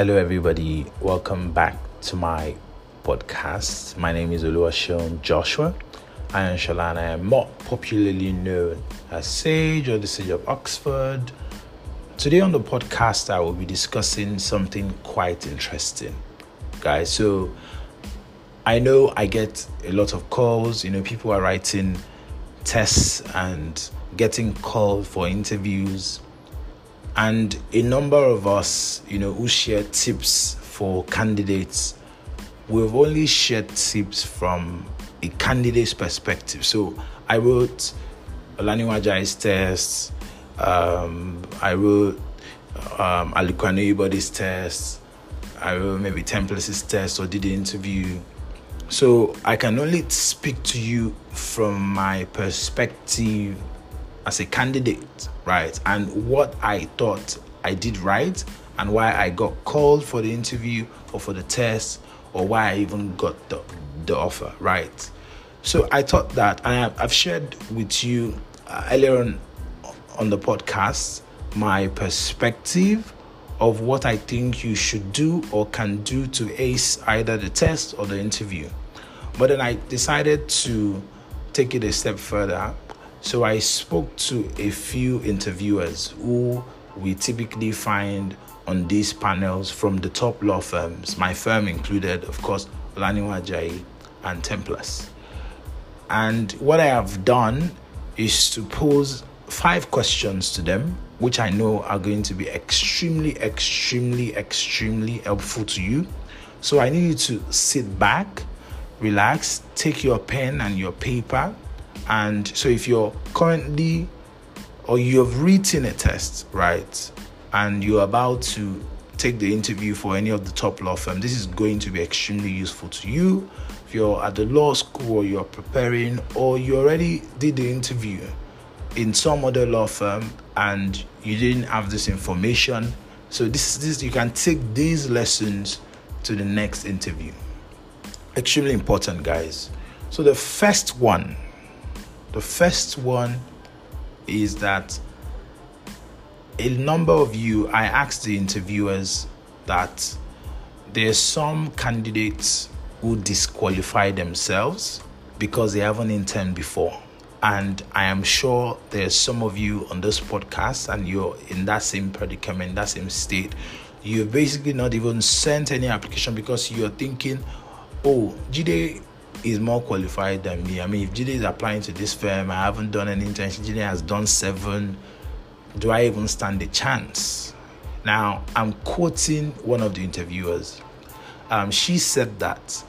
Hello, everybody. Welcome back to my podcast. My name is Oluwaseun Joshua. Ayanshala. I am more popularly known as Sage or the Sage of Oxford. Today on the podcast, I will be discussing something quite interesting, guys. So, I know I get a lot of calls. You know, people are writing tests and getting called for interviews and a number of us you know who share tips for candidates we've only shared tips from a candidate's perspective. So i wrote Olaniwun Ajayi's test um, i wrote um, Aluko test i wrote maybe Templars' test or did the interview. So i can only speak to you from my perspective as a candidate, right? And what I thought I did right and why I got called for the interview or for the test or why I even got the, the offer, right? So I thought that, and I've shared with you uh, earlier on on the podcast my perspective of what I think you should do or can do to ace either the test or the interview. But then I decided to take it a step further so I spoke to a few interviewers who we typically find on these panels from the top law firms, my firm included, of course, Olaniwun Ajayi and Templars. And what I have done is to pose five questions to them, which I know are going to be extremely, extremely, extremely helpful to you. So I need you to sit back, relax, take your pen and your paper, and so if you're currently or you have written a test, right, and you're about to take the interview for any of the top law firms, this is going to be extremely useful to you. If you're at the law school or you're preparing or you already did the interview in some other law firm and you didn't have this information, so this this you can take these lessons to the next interview. Extremely important, guys. So the first one the first one is that a number of you, I asked the interviewers that there's some candidates who disqualify themselves because they haven't interned before. And I am sure there's some of you on this podcast and you're in that same predicament, that same state. You've basically not even sent any application because you're thinking, oh, Jide is more qualified than me. I mean, if Jide is applying to this firm, I haven't done any internship. Jide has done seven. Do I even stand a chance? Now, I'm quoting one of the interviewers. Um, she said that,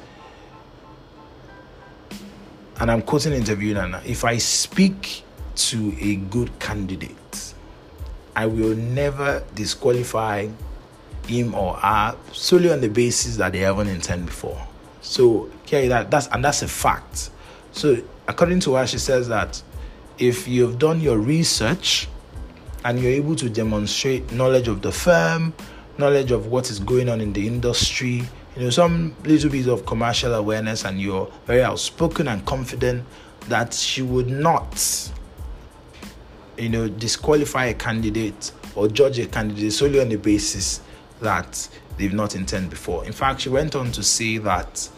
and I'm quoting the interviewer if I speak to a good candidate, I will never disqualify him or her solely on the basis that they haven't intended before. So carry that that's and that's a fact. So according to her, she says that if you've done your research and you're able to demonstrate knowledge of the firm, knowledge of what is going on in the industry, you know, some little bit of commercial awareness, and you're very outspoken and confident that she would not, you know, disqualify a candidate or judge a candidate solely on the basis that they've not intended before. In fact, she went on to say that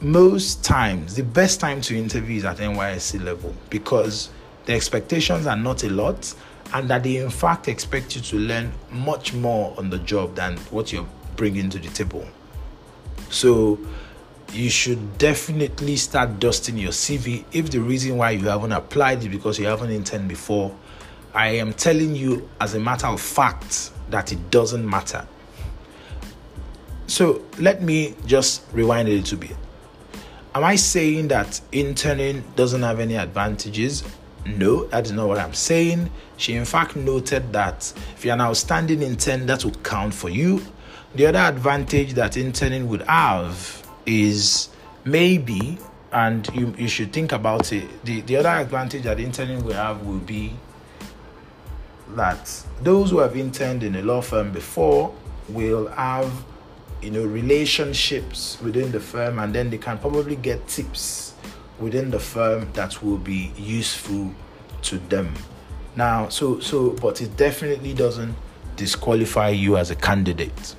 most times the best time to interview is at NYSC level because the expectations are not a lot and that they in fact expect you to learn much more on the job than what you're bringing to the table. So you should definitely start dusting your CV if the reason why you haven't applied is because you haven't intended before. I am telling you as a matter of fact that it doesn't matter. So let me just rewind a little bit. Am I saying that interning doesn't have any advantages? No, that is not what I'm saying. She, in fact, noted that if you're an outstanding intern, that will count for you. The other advantage that interning would have is maybe, and you, you should think about it, the, the other advantage that interning will have will be that those who have interned in a law firm before will have you know relationships within the firm and then they can probably get tips within the firm that will be useful to them now so so but it definitely doesn't disqualify you as a candidate.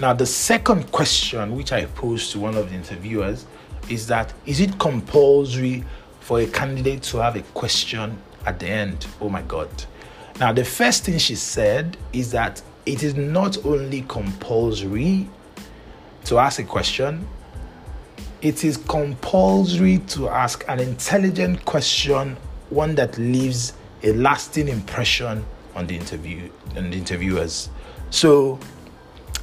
Now, the second question which I posed to one of the interviewers is that is it compulsory for a candidate to have a question at the end? Oh my God. Now, the first thing she said is that it is not only compulsory to ask a question, it is compulsory to ask an intelligent question, one that leaves a lasting impression on the interview on the interviewers. So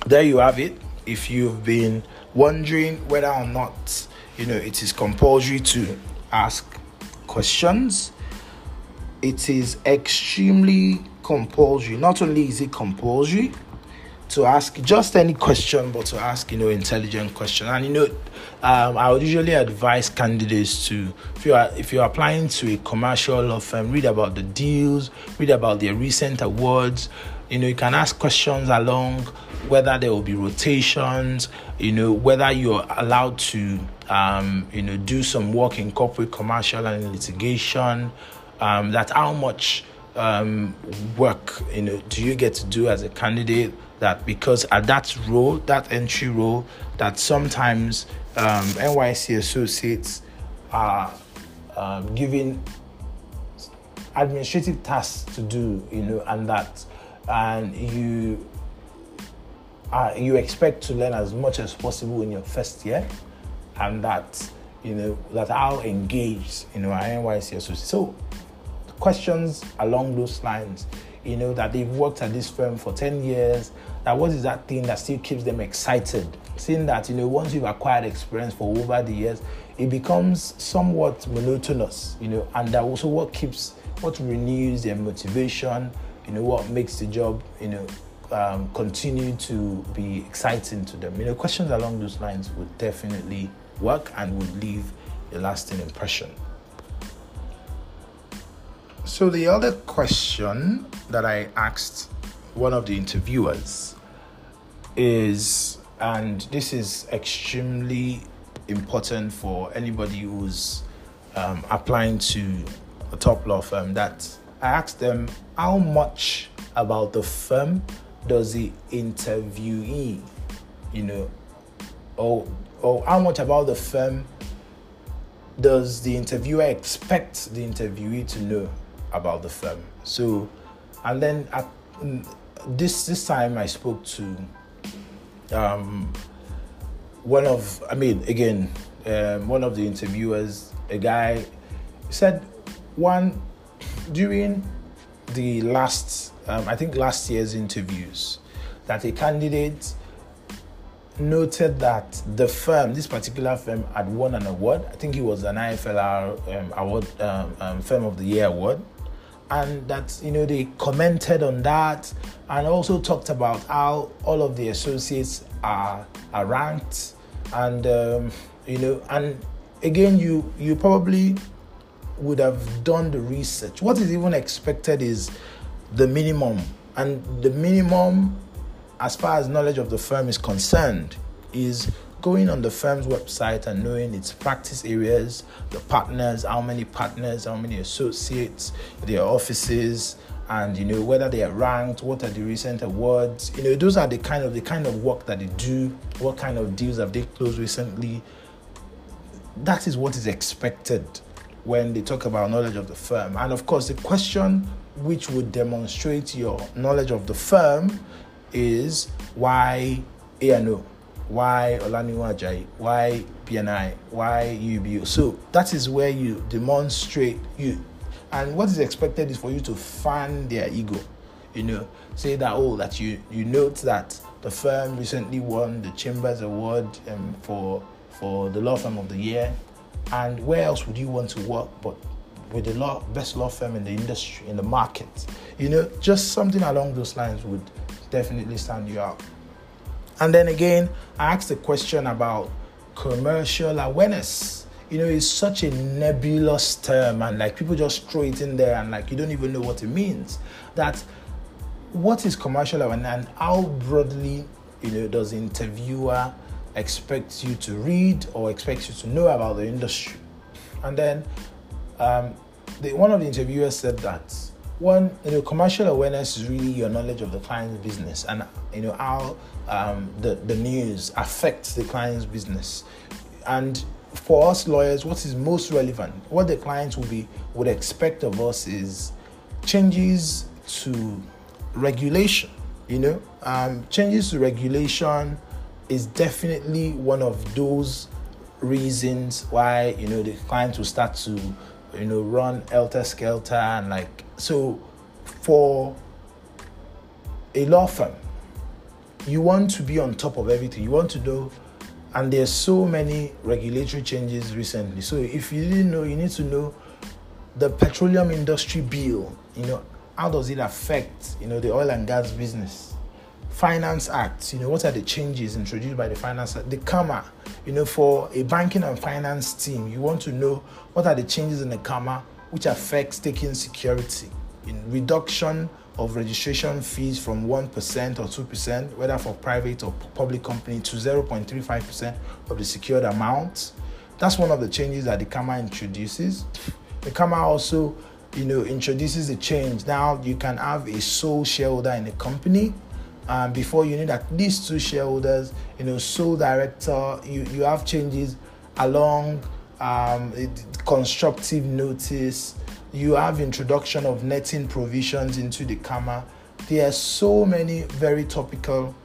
there you have it. If you've been wondering whether or not you know it is compulsory to ask questions, it is extremely compulsory. Not only is it compulsory to ask just any question, but to ask, you know, intelligent question. And you know, um, I would usually advise candidates to, if you are if you're applying to a commercial law firm, read about the deals, read about their recent awards. You know, you can ask questions along whether there will be rotations. You know, whether you're allowed to, um, you know, do some work in corporate, commercial, and litigation. Um, that how much um, work you know do you get to do as a candidate that because at that role, that entry role, that sometimes um, NYSC associates are um, given administrative tasks to do, you know, and that, and you uh, you expect to learn as much as possible in your first year, and that you know that I'll engage, you know, NYSC associates. So questions along those lines you know, that they've worked at this firm for 10 years, that what is that thing that still keeps them excited? Seeing that, you know, once you've acquired experience for over the years, it becomes somewhat monotonous, you know, and that also what keeps, what renews their motivation, you know, what makes the job, you know, um, continue to be exciting to them. You know, questions along those lines would definitely work and would leave a lasting impression. So, the other question that I asked one of the interviewers is, and this is extremely important for anybody who's um, applying to a top law firm, that I asked them how much about the firm does the interviewee, you know, or, or how much about the firm does the interviewer expect the interviewee to know about the firm. So, and then at, this this time I spoke to um, one of I mean again um, one of the interviewers, a guy said one during the last um, I think last year's interviews that a candidate noted that the firm, this particular firm, had won an award. I think it was an IFLR um, award, um, um, Firm of the Year award and that you know they commented on that and also talked about how all of the associates are, are ranked and um, you know and again you you probably would have done the research. What is even expected is the minimum and the minimum as far as knowledge of the firm is concerned is going on the firm's website and knowing its practice areas, the partners, how many partners, how many associates, their offices, and you know whether they are ranked, what are the recent awards. You know, those are the kind of the kind of work that they do. What kind of deals have they closed recently? That is what is expected when they talk about knowledge of the firm. And of course, the question which would demonstrate your knowledge of the firm is why A and O why Olaniwun Ajayi, why BNI, why UBO. So that is where you demonstrate you. And what is expected is for you to fan their ego. You know, say that oh that you you note that the firm recently won the Chambers Award um, for for the law firm of the year, and where else would you want to work but with the law best law firm in the industry in the market? You know, just something along those lines would definitely stand you out. And then again, I asked a question about commercial awareness. You know, it's such a nebulous term, and like people just throw it in there, and like you don't even know what it means. That what is commercial awareness, and how broadly, you know, does the interviewer expect you to read or expect you to know about the industry? And then um, the, one of the interviewers said that one, you know, commercial awareness is really your knowledge of the client's business and you know how um, the the news affects the client's business. And for us lawyers, what is most relevant, what the clients will be would expect of us is changes to regulation. You know, um, changes to regulation is definitely one of those reasons why you know the clients will start to you know run elter skelter and like so for a law firm you want to be on top of everything. You want to know and there's so many regulatory changes recently. So if you didn't know you need to know the petroleum industry bill. You know how does it affect you know the oil and gas business finance act you know what are the changes introduced by the finance act the CAMA you know for a banking and finance team you want to know what are the changes in the CAMA which affects taking security in reduction of registration fees from 1% or 2%, whether for private or public company, to 0.35% of the secured amount. That's one of the changes that the CAMA introduces. The CAMA also, you know, introduces a change. Now you can have a sole shareholder in a company. Um, before you need at least two shareholders, you know, sole director. You you have changes along um, constructive notice you have introduction of netting provisions into the CAMA. There are so many very topical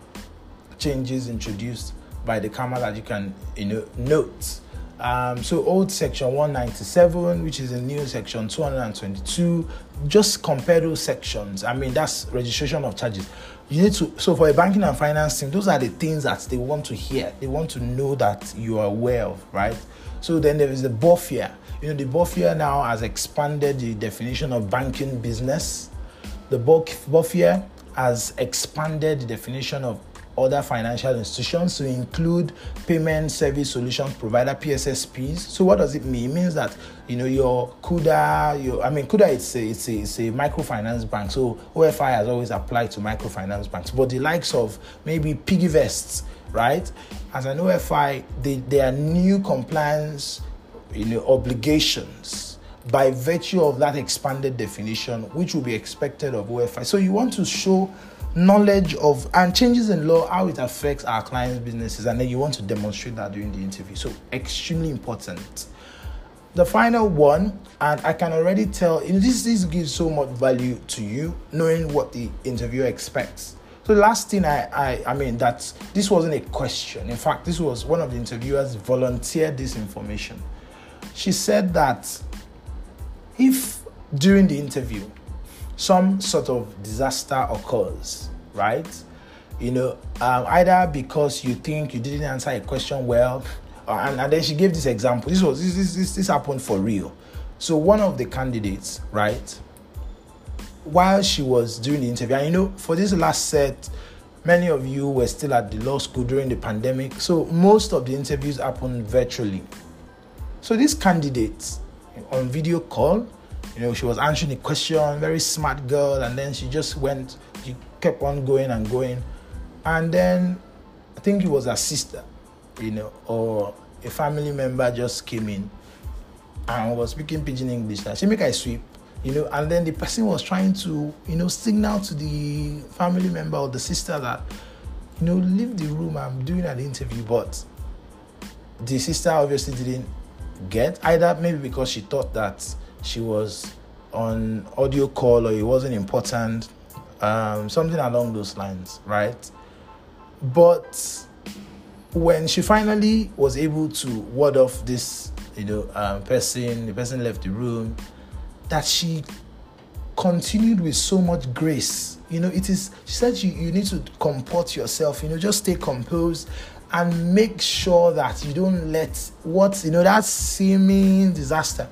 changes introduced by the CAMA that you can you know note. Um, so old section 197, which is a new section 222, just compare those sections. I mean, that's registration of charges. You need to so for a banking and finance team, those are the things that they want to hear. They want to know that you are aware of, right? So then there is the BOFIA. You know, the BOFIA now has expanded the definition of banking business. The BOFIA has expanded the definition of other financial institutions to include payment service solution provider PSSPs. So what does it mean? It means that you know your Kuda, your I mean Kuda it's a it's a, it's a microfinance bank. So OFI has always applied to microfinance banks, but the likes of maybe PiggyVest, right? As an OFI, they, there are new compliance you know, obligations by virtue of that expanded definition, which will be expected of OFI. So you want to show knowledge of and changes in law, how it affects our clients' businesses, and then you want to demonstrate that during the interview. So extremely important. The final one, and I can already tell, this, this gives so much value to you, knowing what the interviewer expects. So the last thing I, I, I mean that this wasn't a question. In fact, this was one of the interviewers volunteered this information she said that if during the interview some sort of disaster occurs, right? You know, um, either because you think you didn't answer a question well, and, and then she gave this example. This was this, this this happened for real. So one of the candidates, right, while she was doing the interview, and you know, for this last set, many of you were still at the law school during the pandemic, so most of the interviews happened virtually. So this candidate on video call, you know, she was answering a question, very smart girl, and then she just went, she kept on going and going. And then I think it was her sister, you know, or a family member just came in and was speaking pidgin English. That she make a sweep, you know, and then the person was trying to, you know, signal to the family member or the sister that, you know, leave the room. I'm doing an interview, but the sister obviously didn't get either maybe because she thought that she was on audio call or it wasn't important um, something along those lines right? But when she finally was able to ward off this you know um, person the person left the room that she continued with so much grace. You know it is she said you, you need to comport yourself you know just stay composed and make sure that you don't let what you know that seeming disaster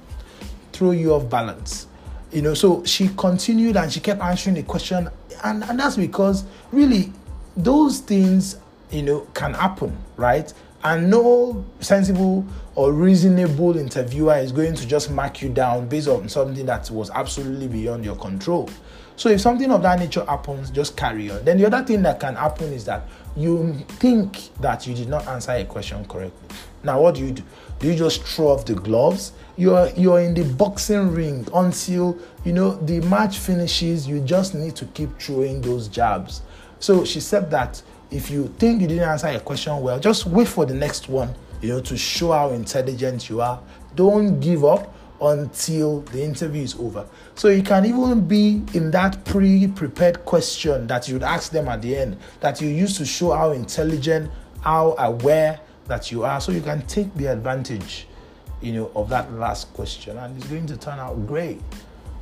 throw you off balance you know so she continued and she kept answering the question and, and that's because really those things you know can happen right and no sensible or reasonable interviewer is going to just mark you down based on something that was absolutely beyond your control So if something of that nature happens, just carry on. Then the other thing that can happen is that you think that you did not answer a question correctly. Now, what do you do? Do you just throw off the gloves? You're you're in the boxing ring until you know the match finishes. You just need to keep throwing those jabs. So she said that if you think you didn't answer a question well, just wait for the next one. You know to show how intelligent you are. Don't give up until the interview is over. So you can even be in that pre-prepared question that you'd ask them at the end that you use to show how intelligent, how aware that you are. So you can take the advantage, you know, of that last question, and it's going to turn out great.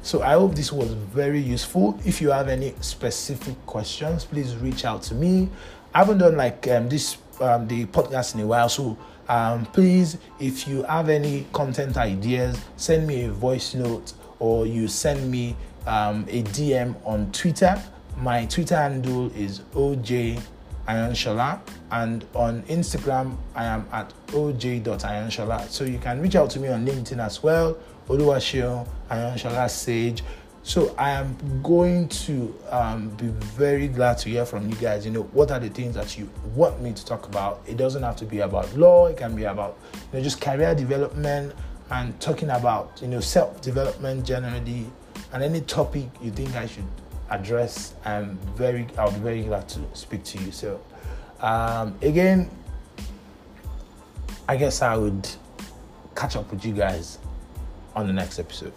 So I hope this was very useful. If you have any specific questions, please reach out to me. I haven't done like um, this um, the podcast in a while, so um, please, if you have any content ideas, send me a voice note or you send me um, a DM on Twitter. My Twitter handle is OJ Ayanshala, and on Instagram I am at oj.ayanshala. So you can reach out to me on LinkedIn as well, Oluwaseun Ayanshala Sage. So I am going to um, be very glad to hear from you guys. You know, what are the things that you want me to talk about? It doesn't have to be about law. It can be about you know just career development and talking about you know self development generally, and any topic you think I should address. I'm very I'll be very glad to speak to you. So um, again, I guess I would catch up with you guys on the next episode.